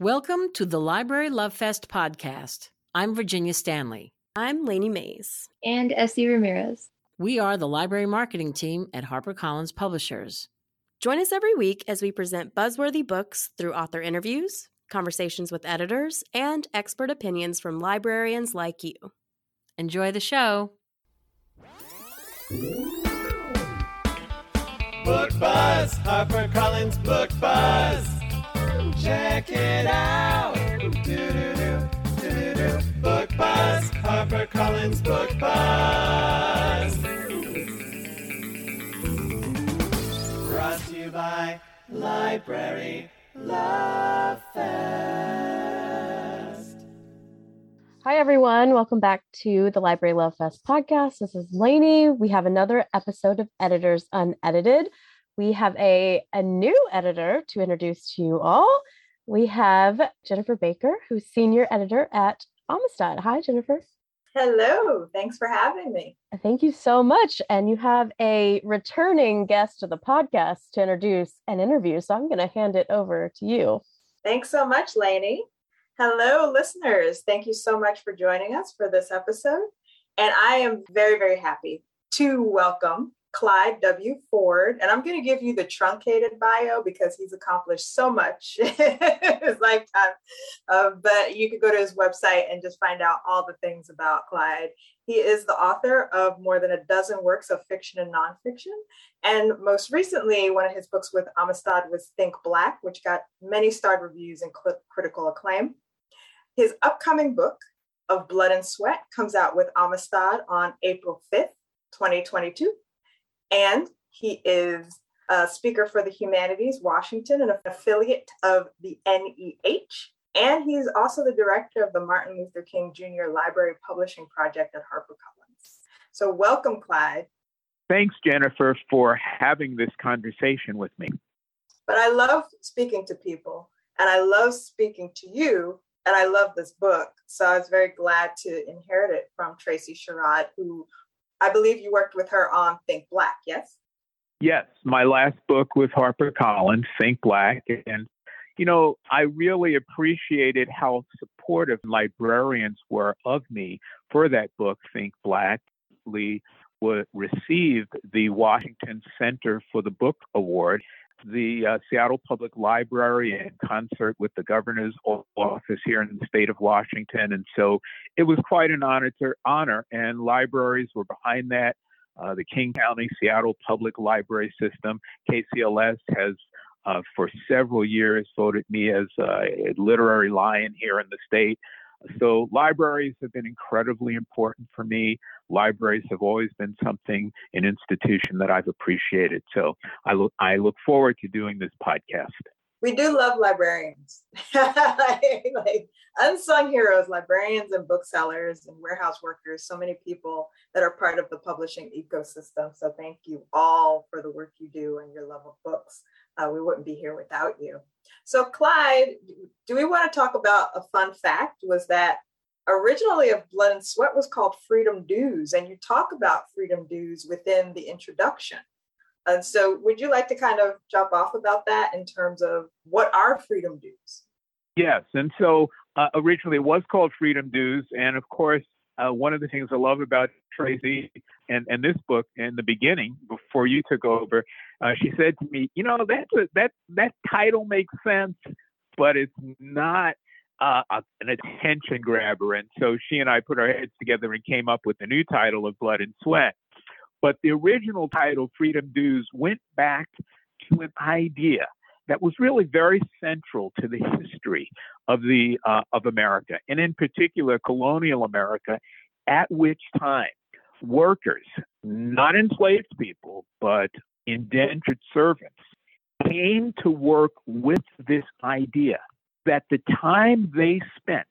Welcome to the Library Love Fest podcast. I'm Virginia Stanley. I'm Lainey Mays. And Essie Ramirez. We are the library marketing team at HarperCollins Publishers. Join us every week as we present buzzworthy books through author interviews, conversations with editors, and expert opinions from librarians like you. Enjoy the show. Book Buzz, HarperCollins Book Buzz. Check it out. Do-do-do, do-do-do. Book Buzz, HarperCollins Book Buzz. Brought to you by Library Love Fest. Hi, everyone. Welcome back to the Library Love Fest podcast. This is Lainey. We have another episode of Editors Unedited. We have a, a new editor to introduce to you all. We have Jennifer Baker, who's senior editor at Amistad. Hi, Jennifer. Hello, thanks for having me. Thank you so much. And you have a returning guest to the podcast to introduce and interview. So I'm going to hand it over to you. Thanks so much, Lainey. Hello, listeners. Thank you so much for joining us for this episode. And I am very, very happy to welcome Clyde W. Ford. And I'm going to give you the truncated bio because he's accomplished so much in his lifetime. Uh, but you could go to his website and just find out all the things about Clyde. He is the author of more than a dozen works of fiction and nonfiction. And most recently, one of his books with Amistad was Think Black, which got many starred reviews and cl- critical acclaim. His upcoming book of Blood and Sweat comes out with Amistad on April 5th, 2022. And he is a speaker for the Humanities Washington, and an affiliate of the NEH. And he's also the director of the Martin Luther King Jr. Library Publishing Project at HarperCollins. So, welcome, Clyde. Thanks, Jennifer, for having this conversation with me. But I love speaking to people, and I love speaking to you, and I love this book. So, I was very glad to inherit it from Tracy Sherrod, who I believe you worked with her on Think Black, yes? Yes, my last book with HarperCollins, Think Black. And, you know, I really appreciated how supportive librarians were of me for that book, Think Black. Lee received the Washington Center for the Book Award the uh, Seattle Public Library in concert with the governor's office here in the state of Washington. And so it was quite an honor, to, honor and libraries were behind that. Uh, the King County Seattle Public Library System, KCLS, has uh, for several years voted me as a literary lion here in the state. So libraries have been incredibly important for me. Libraries have always been something, an institution that I've appreciated. So I look, I look forward to doing this podcast. We do love librarians, like unsung heroes, librarians and booksellers and warehouse workers. So many people that are part of the publishing ecosystem. So thank you all for the work you do and your love of books. Uh, we wouldn't be here without you. So, Clyde, do we want to talk about a fun fact? Was that originally of Blood and Sweat was called Freedom Dues, and you talk about Freedom Dues within the introduction. And so, would you like to kind of jump off about that in terms of what are Freedom Dues? Yes, and so uh, originally it was called Freedom Dues, and of course, uh, one of the things I love about Tracy and, and this book in the beginning, before you took over, uh, she said to me, "You know that that that title makes sense, but it's not uh, an attention grabber." And so she and I put our heads together and came up with the new title of Blood and Sweat. But the original title, Freedom Dues, went back to an idea that was really very central to the history of the uh, of America, and in particular colonial America, at which time workers, not enslaved people, but indentured servants, came to work with this idea that the time they spent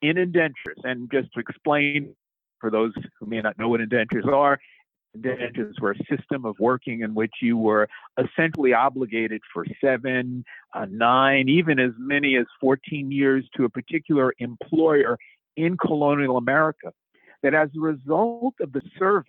in indentures, and just to explain for those who may not know what indentures are, indentures were a system of working in which you were essentially obligated for seven, uh, nine, even as many as 14 years to a particular employer in colonial America. That as a result of the service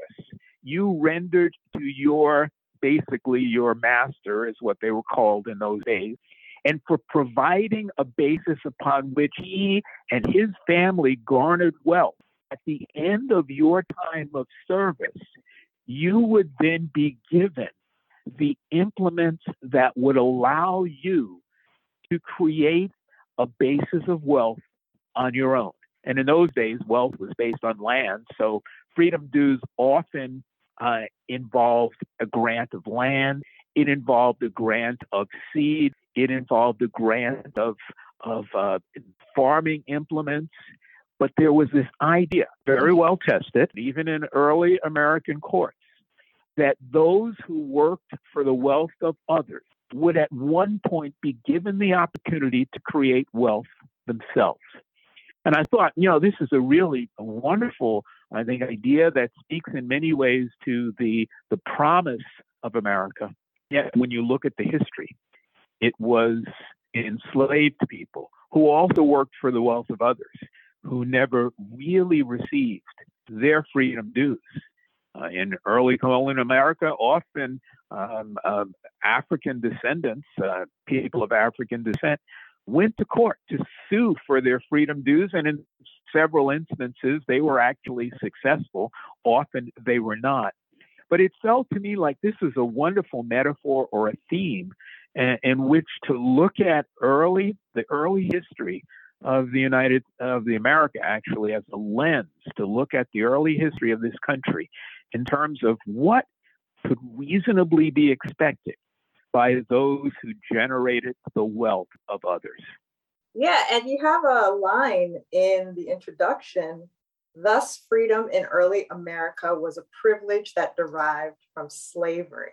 you rendered to your basically your master, is what they were called in those days, and for providing a basis upon which he and his family garnered wealth. At the end of your time of service, you would then be given the implements that would allow you to create a basis of wealth on your own. And in those days, wealth was based on land. So freedom dues often uh, involved a grant of land. It involved a grant of seed. It involved a grant of of uh, farming implements. But there was this idea, very well tested, even in early American courts, that those who worked for the wealth of others would at one point be given the opportunity to create wealth themselves. And I thought, you know, this is a really wonderful, I think, idea that speaks in many ways to the the promise of America. Yet when you look at the history, it was enslaved people who also worked for the wealth of others, who never really received their freedom dues. Uh, in early colonial America, often um, uh, African descendants, uh, people of African descent, went to court to sue for their freedom dues, and in several instances, they were actually successful. Often they were not. But it felt to me like this is a wonderful metaphor or a theme in, which to look at early the early history of the United of the America actually as a lens to look at the early history of this country in terms of what could reasonably be expected by those who generated the wealth of others. Yeah, and you have a line in the introduction Thus, freedom in early America was a privilege that derived from slavery.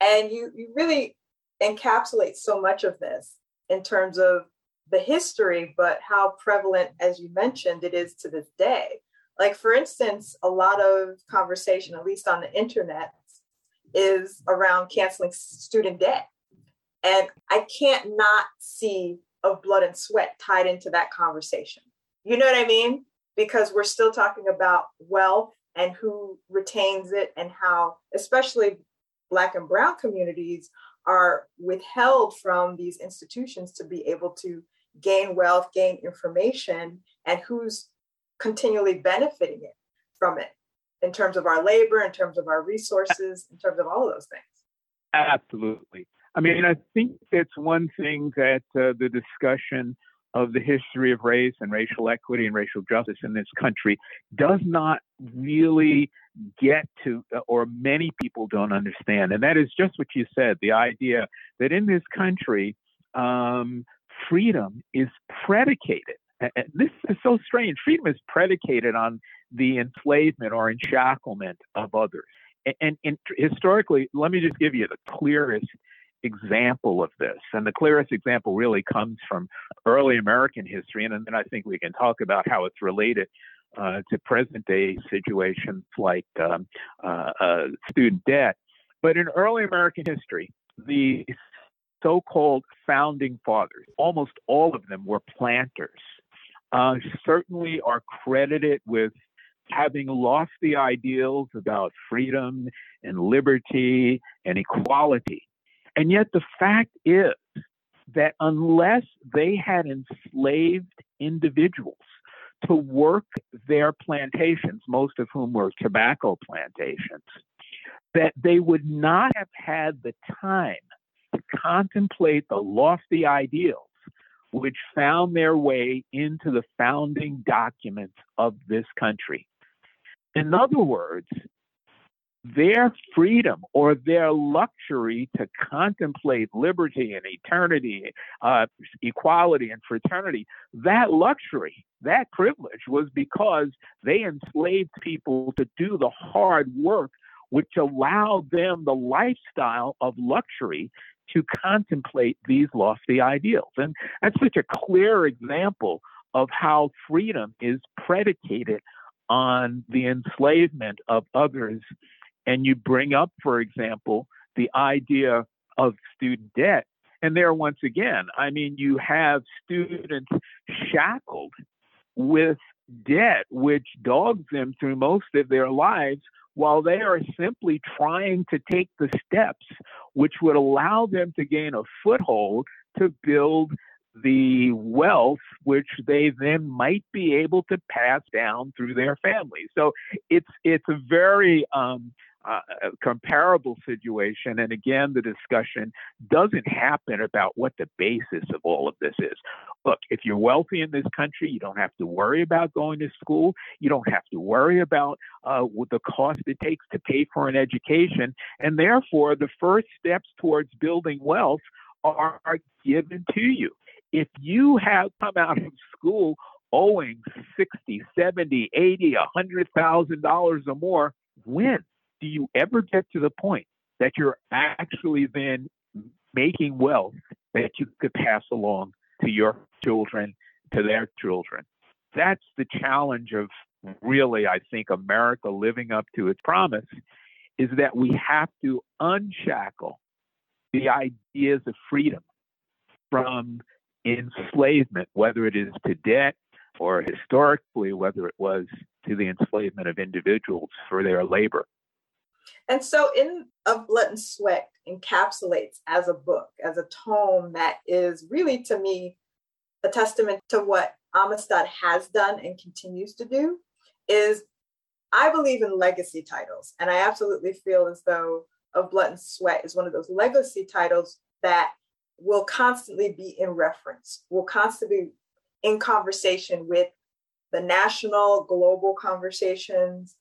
And you, you really encapsulate so much of this in terms of the history, but how prevalent, as you mentioned, it is to this day. Like, for instance, a lot of conversation, at least on the internet, is around canceling student debt. And I can't not see of blood and sweat tied into that conversation. You know what I mean? Because we're still talking about wealth and who retains it and how, especially Black and Brown communities, are withheld from these institutions to be able to gain wealth, gain information, and who's continually benefiting it from it in terms of our labor, in terms of our resources, in terms of all of those things. Absolutely. I mean, I think it's one thing that uh, the discussion of the history of race and racial equity and racial justice in this country does not really get to, or many people don't understand. And that is just what you said the idea that in this country, um, freedom is predicated. And this is so strange. Freedom is predicated on the enslavement or enshacklement of others. And, and, and, historically, let me just give you the clearest example of this. And the clearest example really comes from early American history. And then I think we can talk about how it's related uh, to present day situations like um, uh, uh, student debt. But in early American history, the so called founding fathers, almost all of them were planters, uh, certainly are credited with having lost the ideals about freedom and liberty and equality. And yet, the fact is that unless they had enslaved individuals to work their plantations, most of whom were tobacco plantations, that they would not have had the time to contemplate the lofty ideals which found their way into the founding documents of this country. In other words, their freedom or their luxury to contemplate liberty and eternity, uh, equality and fraternity, that luxury, that privilege was because they enslaved people to do the hard work which allowed them the lifestyle of luxury to contemplate these lofty ideals. And that's such a clear example of how freedom is predicated on the enslavement of others. And you bring up, for example, the idea of student debt. And there, once again, I mean, you have students shackled with debt, which dogs them through most of their lives while they are simply trying to take the steps which would allow them to gain a foothold to build the wealth which they then might be able to pass down through their families. So it's it's a very um, uh, comparable situation. And again, the discussion doesn't happen about what the basis of all of this is. Look, if you're wealthy in this country, you don't have to worry about going to school. You don't have to worry about uh, the cost it takes to pay for an education. And therefore, the first steps towards building wealth are given to you. If you have come out of school owing 60, 70, 80, $100,000 or more, when? Do you ever get to the point that you're actually then making wealth that you could pass along to your children, to their children? That's the challenge of really, I think, America living up to its promise is that we have to unshackle the ideas of freedom from enslavement, whether it is to debt or historically, whether it was to the enslavement of individuals for their labor. And so, in Of Blood and Sweat encapsulates as a book, as a tome that is really to me a testament to what Amistad has done and continues to do. Is I believe in legacy titles, and I absolutely feel as though Of Blood and Sweat is one of those legacy titles that will constantly be in reference, will constantly be in conversation with the national, global conversations.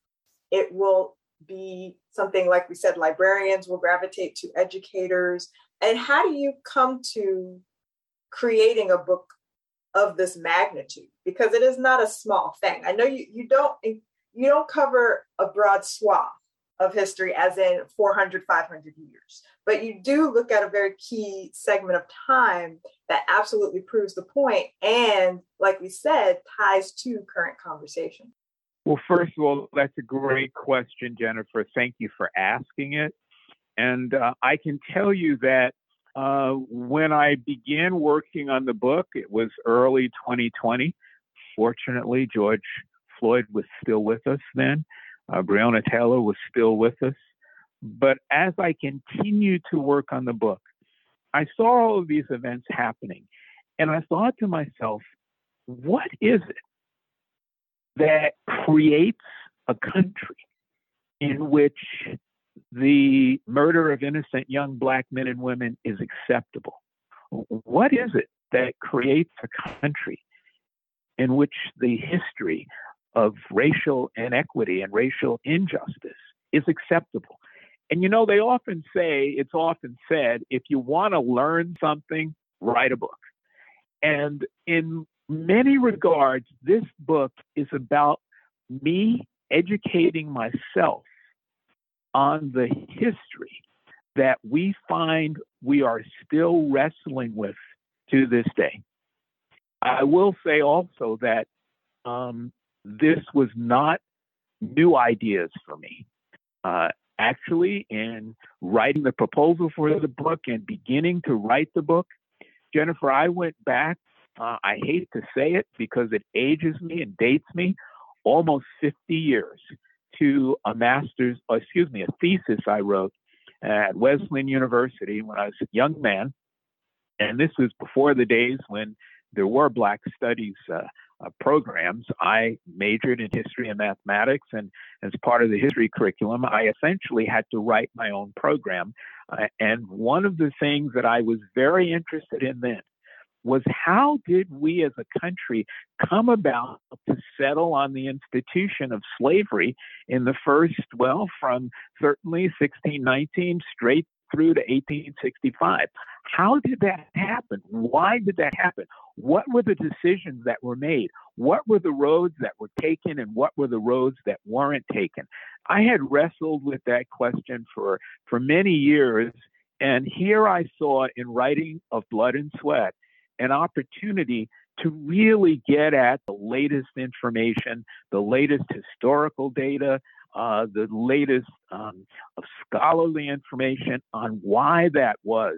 It will be something like we said, librarians will gravitate to educators. And how do you come to creating a book of this magnitude? Because it is not a small thing. I know you, you don't you don't cover a broad swath of history as in 400 500 years but you do look at a very key segment of time that absolutely proves the point and like we said ties to current conversation well, first of all, that's a great question, Jennifer. Thank you for asking it. And uh, I can tell you that uh, when I began working on the book, it was early 2020. Fortunately, George Floyd was still with us then. Uh, Breonna Taylor was still with us. But as I continued to work on the book, I saw all of these events happening. And I thought to myself, what is it that creates a country in which the murder of innocent young black men and women is acceptable? What is it that creates a country in which the history of racial inequity and racial injustice is acceptable? And you know, they often say, it's often said, if you want to learn something, write a book. And in many regards, this book is about me educating myself on the history that we find we are still wrestling with to this day. I will say also that um, this was not new ideas for me. Uh, actually, in writing the proposal for the book and beginning to write the book, Jennifer, I went back uh, I hate to say it because it ages me and dates me almost 50 years to a master's, excuse me, a thesis I wrote at Wesleyan University when I was a young man. And this was before the days when there were Black Studies uh, uh, programs. I majored in history and mathematics, and as part of the history curriculum, I essentially had to write my own program. Uh, and one of the things that I was very interested in then was how did we as a country come about to settle on the institution of slavery in the first, well, from certainly 1619 straight through to 1865. How did that happen? Why did that happen? What were the decisions that were made? What were the roads that were taken and what were the roads that weren't taken? I had wrestled with that question for, for many years. And here I saw in writing of Blood and Sweat an opportunity to really get at the latest information, the latest historical data, uh, the latest um, scholarly information on why that was.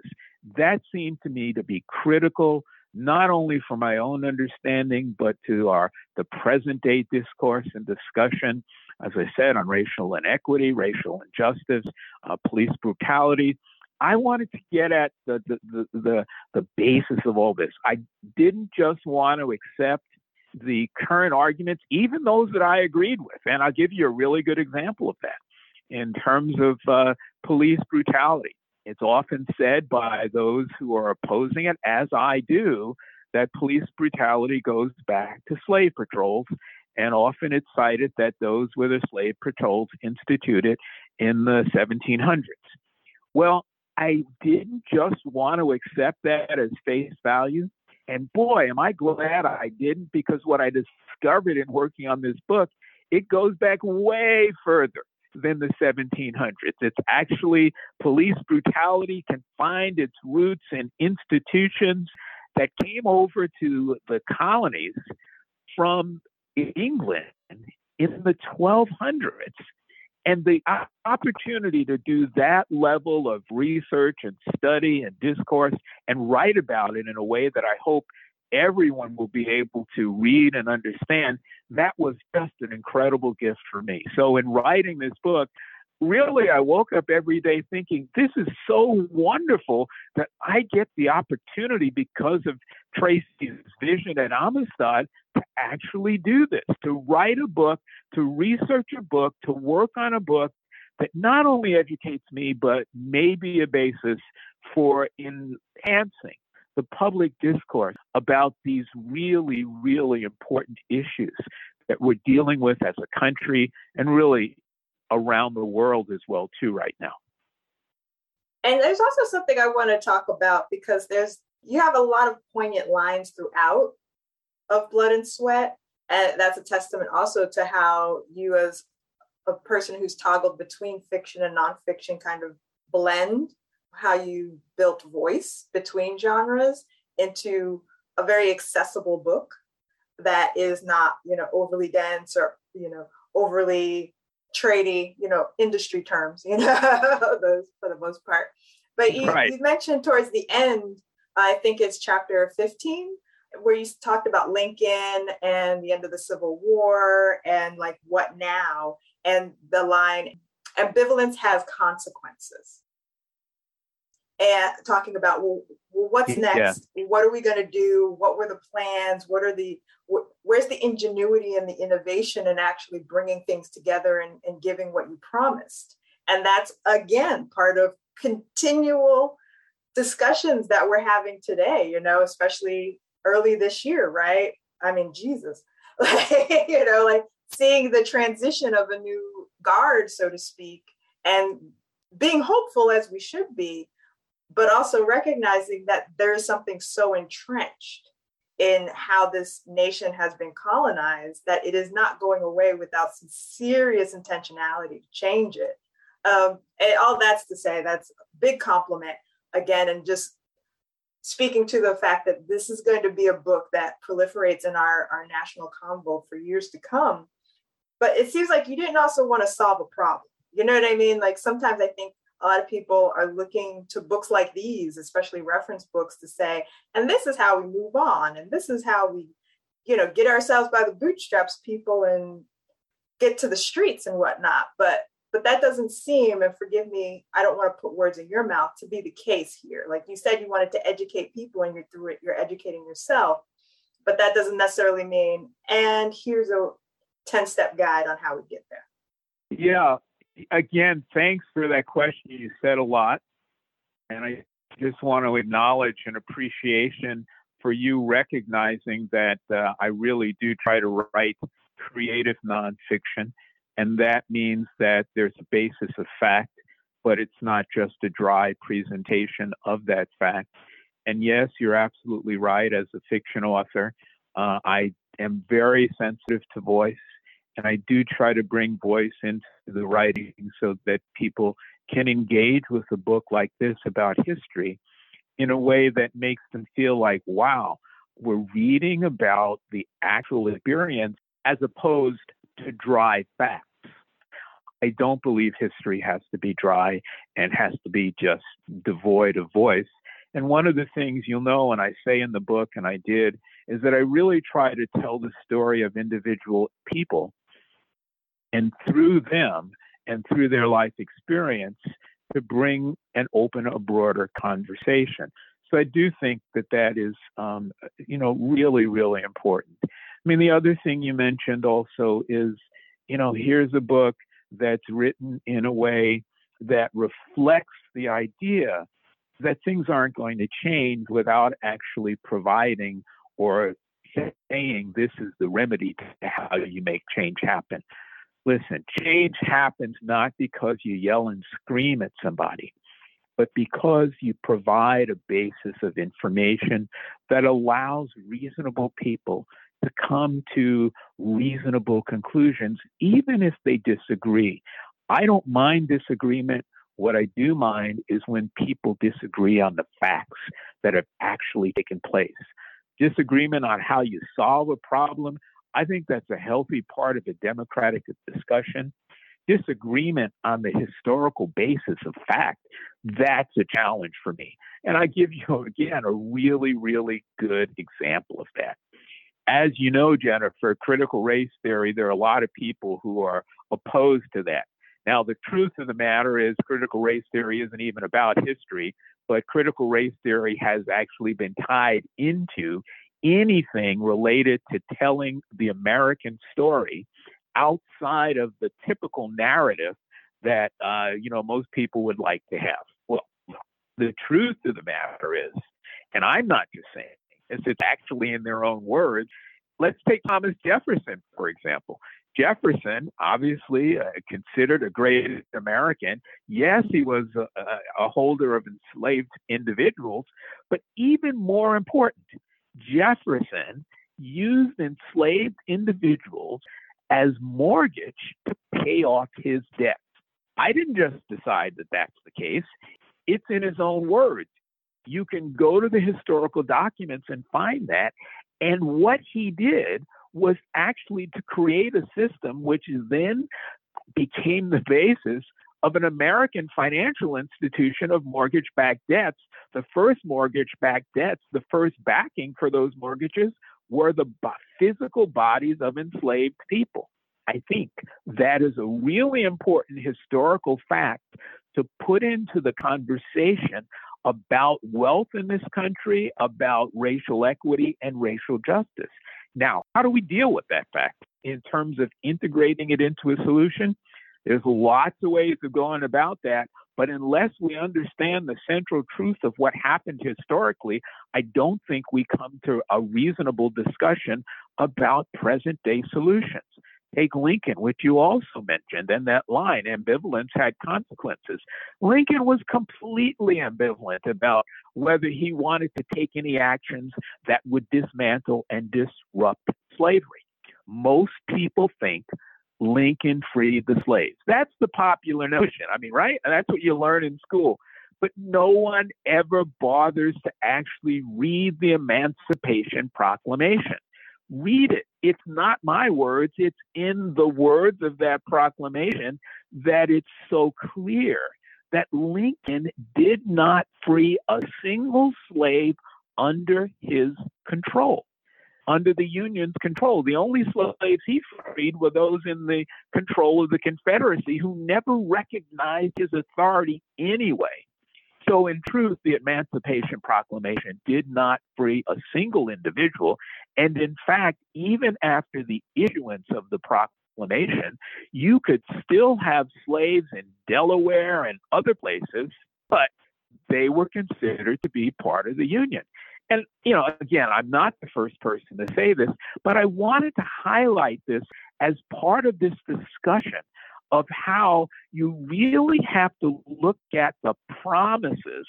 That seemed to me to be critical, not only for my own understanding, but to our the present day discourse and discussion. As I said, on racial inequity, racial injustice, uh, police brutality, I wanted to get at the, the, the, the, the basis of all this. I didn't just want to accept the current arguments, even those that I agreed with. And I'll give you a really good example of that in terms of uh, police brutality. It's often said by those who are opposing it, as I do, that police brutality goes back to slave patrols. And often it's cited that those were the slave patrols instituted in the 1700s. Well, I didn't just want to accept that as face value. And boy, am I glad I didn't because what I discovered in working on this book, it goes back way further than the 1700s. It's actually police brutality can find its roots in institutions that came over to the colonies from England in the 1200s. And the opportunity to do that level of research and study and discourse and write about it in a way that I hope everyone will be able to read and understand, that was just an incredible gift for me. So, in writing this book, really, I woke up every day thinking, this is so wonderful that I get the opportunity because of Tracy's vision at Amistad to actually do this, to write a book, to research a book, to work on a book that not only educates me, but may be a basis for enhancing the public discourse about these really, really important issues that we're dealing with as a country and really around the world as well too right now. And there's also something I want to talk about because there's you have a lot of poignant lines throughout of blood and sweat and that's a testament also to how you as a person who's toggled between fiction and nonfiction kind of blend how you built voice between genres into a very accessible book that is not you know overly dense or you know overly trady, you know, industry terms, you know, those for the most part. But you, right. you mentioned towards the end, I think it's chapter 15, where you talked about Lincoln and the end of the Civil War and like what now, and the line, ambivalence has consequences. And talking about, well, what's next? Yeah. What are we going to do? What were the plans? What are the where's the ingenuity and the innovation in actually bringing things together and, and giving what you promised and that's again part of continual discussions that we're having today you know especially early this year right i mean jesus you know like seeing the transition of a new guard so to speak and being hopeful as we should be but also recognizing that there is something so entrenched in how this nation has been colonized that it is not going away without some serious intentionality to change it. Um, and all that's to say that's a big compliment again, and just speaking to the fact that this is going to be a book that proliferates in our, our national convo for years to come. But it seems like you didn't also want to solve a problem. You know what I mean? Like sometimes I think a lot of people are looking to books like these, especially reference books, to say, and this is how we move on, and this is how we, you know, get ourselves by the bootstraps, people, and get to the streets and whatnot. But but that doesn't seem, and forgive me, I don't want to put words in your mouth to be the case here. Like you said, you wanted to educate people, and you're through it, you're educating yourself. But that doesn't necessarily mean, and here's a 10 step guide on how we get there. Yeah, again, thanks for that question. You said a lot. And I just want to acknowledge an appreciation for you recognizing that uh, I really do try to write creative nonfiction. And that means that there's a basis of fact, but it's not just a dry presentation of that fact. And yes, you're absolutely right. As a fiction author, uh, I am very sensitive to voice and I do try to bring voice into the writing so that people can engage with a book like this about history in a way that makes them feel like, wow, we're reading about the actual experience as opposed to dry facts. I don't believe history has to be dry and has to be just devoid of voice. And one of the things you'll know, and I say in the book, and I did, is that I really try to tell the story of individual people and through them and through their life experience to bring and open a broader conversation. So I do think that that is, um, you know, really, really important. I mean, the other thing you mentioned also is, you know, here's a book that's written in a way that reflects the idea that things aren't going to change without actually providing or saying this is the remedy to how you make change happen. Listen, change happens not because you yell and scream at somebody, but because you provide a basis of information that allows reasonable people to come to reasonable conclusions, even if they disagree. I don't mind disagreement. What I do mind is when people disagree on the facts that have actually taken place. Disagreement on how you solve a problem, I think that's a healthy part of a democratic discussion. Disagreement on the historical basis of fact, that's a challenge for me. And I give you, again, a really, really good example of that. As you know, Jennifer, critical race theory, there are a lot of people who are opposed to that. Now, the truth of the matter is, critical race theory isn't even about history, but critical race theory has actually been tied into anything related to telling the American story outside of the typical narrative that uh, you know most people would like to have. Well, the truth of the matter is, and I'm not just saying this; it's actually in their own words. Let's take Thomas Jefferson, for example. Jefferson, obviously uh, considered a great American. Yes, he was a, a, holder of enslaved individuals, but even more important, Jefferson used enslaved individuals as mortgage to pay off his debts. I didn't just decide that that's the case, it's in his own words. You can go to the historical documents and find that. And what he did was actually to create a system which then became the basis of an American financial institution of mortgage backed debts. The first mortgage backed debts, the first backing for those mortgages were the physical bodies of enslaved people. I think that is a really important historical fact to put into the conversation about wealth in this country, about racial equity and racial justice. Now, how do we deal with that fact in terms of integrating it into a solution? There's lots of ways of going about that, but unless we understand the central truth of what happened historically, I don't think we come to a reasonable discussion about present day solutions. Take Lincoln, which you also mentioned, and that line, ambivalence had consequences. Lincoln was completely ambivalent about whether he wanted to take any actions that would dismantle and disrupt slavery. Most people think Lincoln freed the slaves. That's the popular notion. I mean, right? And that's what you learn in school. But no one ever bothers to actually read the Emancipation Proclamation read it. It's not my words, it's in the words of that proclamation that it's so clear that Lincoln did not free a single slave under his control, under the Union's control. The only slaves he freed were those in the control of the Confederacy who never recognized his authority anyway. So, in truth, the Emancipation Proclamation did not free a single individual. And in fact, even after the issuance of the proclamation, you could still have slaves in Delaware and other places, but they were considered to be part of the Union. And, you know, again, I'm not the first person to say this, but I wanted to highlight this as part of this discussion of how you really have to look at the promises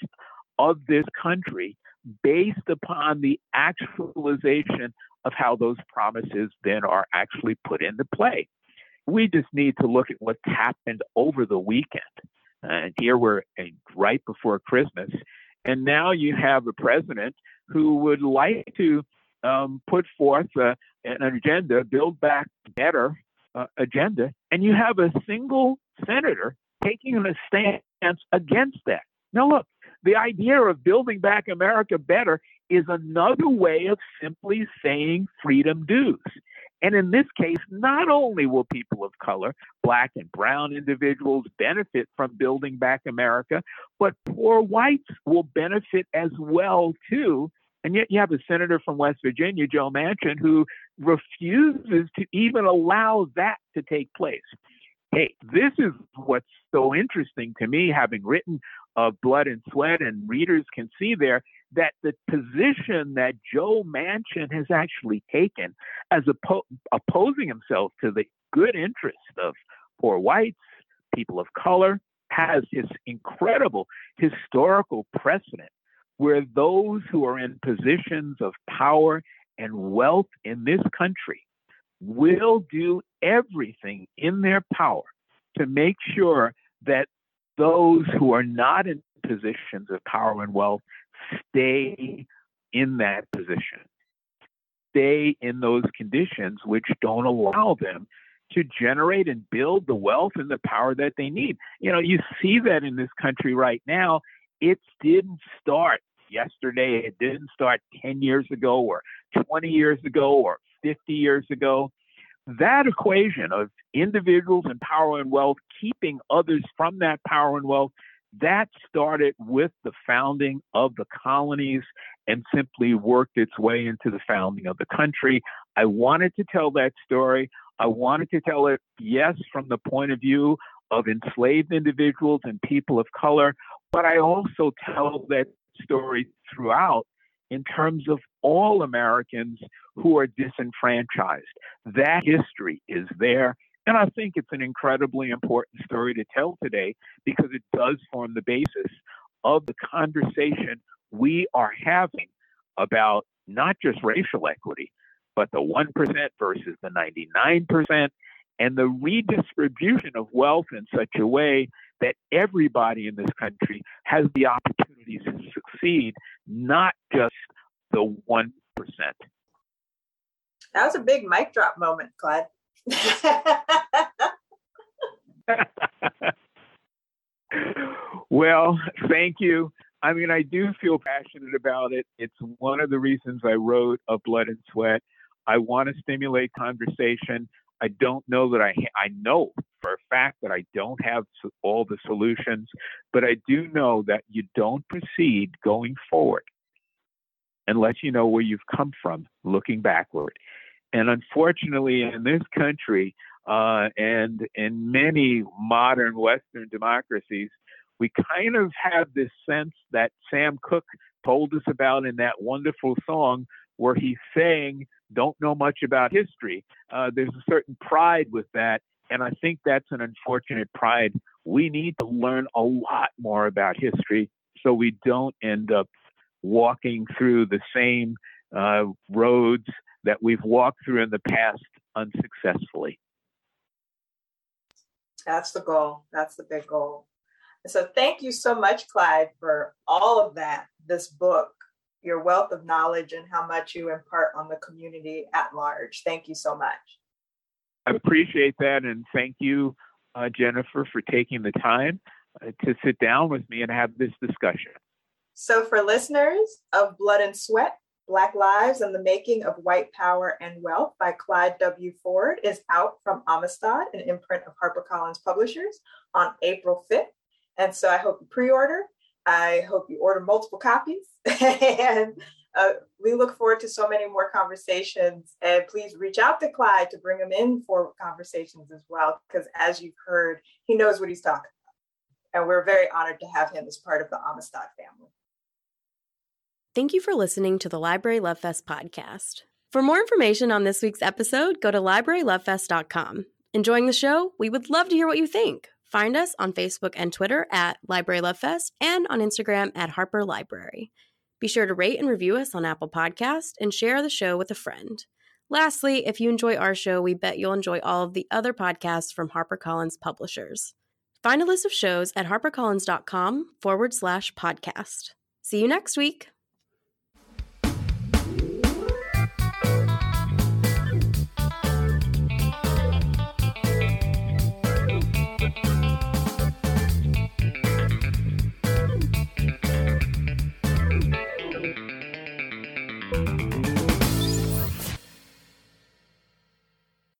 of this country based upon the actualization of how those promises then are actually put into play. We just need to look at what's happened over the weekend. And here we're right before Christmas. And now you have a president who would like to um, put forth uh, an agenda, build back better, uh, agenda, and you have a single senator taking a stance against that. Now, look, the idea of building back America better is another way of simply saying freedom dues. And in this case, not only will people of color, black and brown individuals benefit from building back America, but poor whites will benefit as well too. And yet you have a senator from West Virginia, Joe Manchin, who refuses to even allow that to take place. Hey, this is what's so interesting to me, having written of Blood and Sweat, and readers can see there that the position that Joe Manchin has actually taken as oppo- opposing himself to the good interest of poor whites, people of color, has this incredible historical precedent where those who are in positions of power and wealth in this country will do everything in their power to make sure that those who are not in positions of power and wealth stay in that position, stay in those conditions which don't allow them to generate and build the wealth and the power that they need. You know, you see that in this country right now. It didn't start yesterday, it didn't start 10 years ago, or 20 years ago, or 50 years ago. That equation of individuals and power and wealth keeping others from that power and wealth that started with the founding of the colonies and simply worked its way into the founding of the country. I wanted to tell that story. I wanted to tell it, yes, from the point of view of enslaved individuals and people of color, but I also tell that story throughout in terms of all Americans who are disenfranchised. That history is there. And I think it's an incredibly important story to tell today because it does form the basis of the conversation we are having about not just racial equity, but the 1% versus the 99%, and the redistribution of wealth in such a way that everybody in this country has the opportunities to succeed, not just the 1%. That was a big mic drop moment, Clyde. well, thank you. I mean, I do feel passionate about it. It's one of the reasons I wrote A Blood and Sweat. I want to stimulate conversation. I don't know that I I know for a fact that I don't have all the solutions, but I do know that you don't proceed going forward unless you know where you've come from, looking backward. And unfortunately, in this country uh, and in many modern Western democracies, we kind of have this sense that Sam Cooke told us about in that wonderful song where he's saying, don't know much about history. Uh, there's a certain pride with that. And I think that's an unfortunate pride. We need to learn a lot more about history so we don't end up walking through the same uh, roads that we've walked through in the past unsuccessfully. That's the goal. That's the big goal. So thank you so much, Clyde, for all of that, this book, your wealth of knowledge, and how much you impart on the community at large. Thank you so much. I appreciate that. And thank you, uh, Jennifer, for taking the time uh, to sit down with me and have this discussion. So, for listeners of Blood and Sweat, Black Lives and the Making of White Power and Wealth by Clyde W. Ford is out from Amistad, an imprint of HarperCollins Publishers, on April 5th. And so I hope you pre order. I hope you order multiple copies. and uh, we look forward to so many more conversations. And please reach out to Clyde to bring him in for conversations as well, because as you've heard, he knows what he's talking about. And we're very honored to have him as part of the Amistad family. Thank you for listening to the Library Love Fest podcast. For more information on this week's episode, go to librarylovefest.com. Enjoying the show? We would love to hear what you think. Find us on Facebook and Twitter at Library Love Fest and on Instagram at Harper Library. Be sure to rate and review us on Apple Podcast and share the show with a friend. Lastly, if you enjoy our show, we bet you'll enjoy all of the other podcasts from HarperCollins publishers. Find a list of shows at harpercollins.com forward slash podcast. See you next week.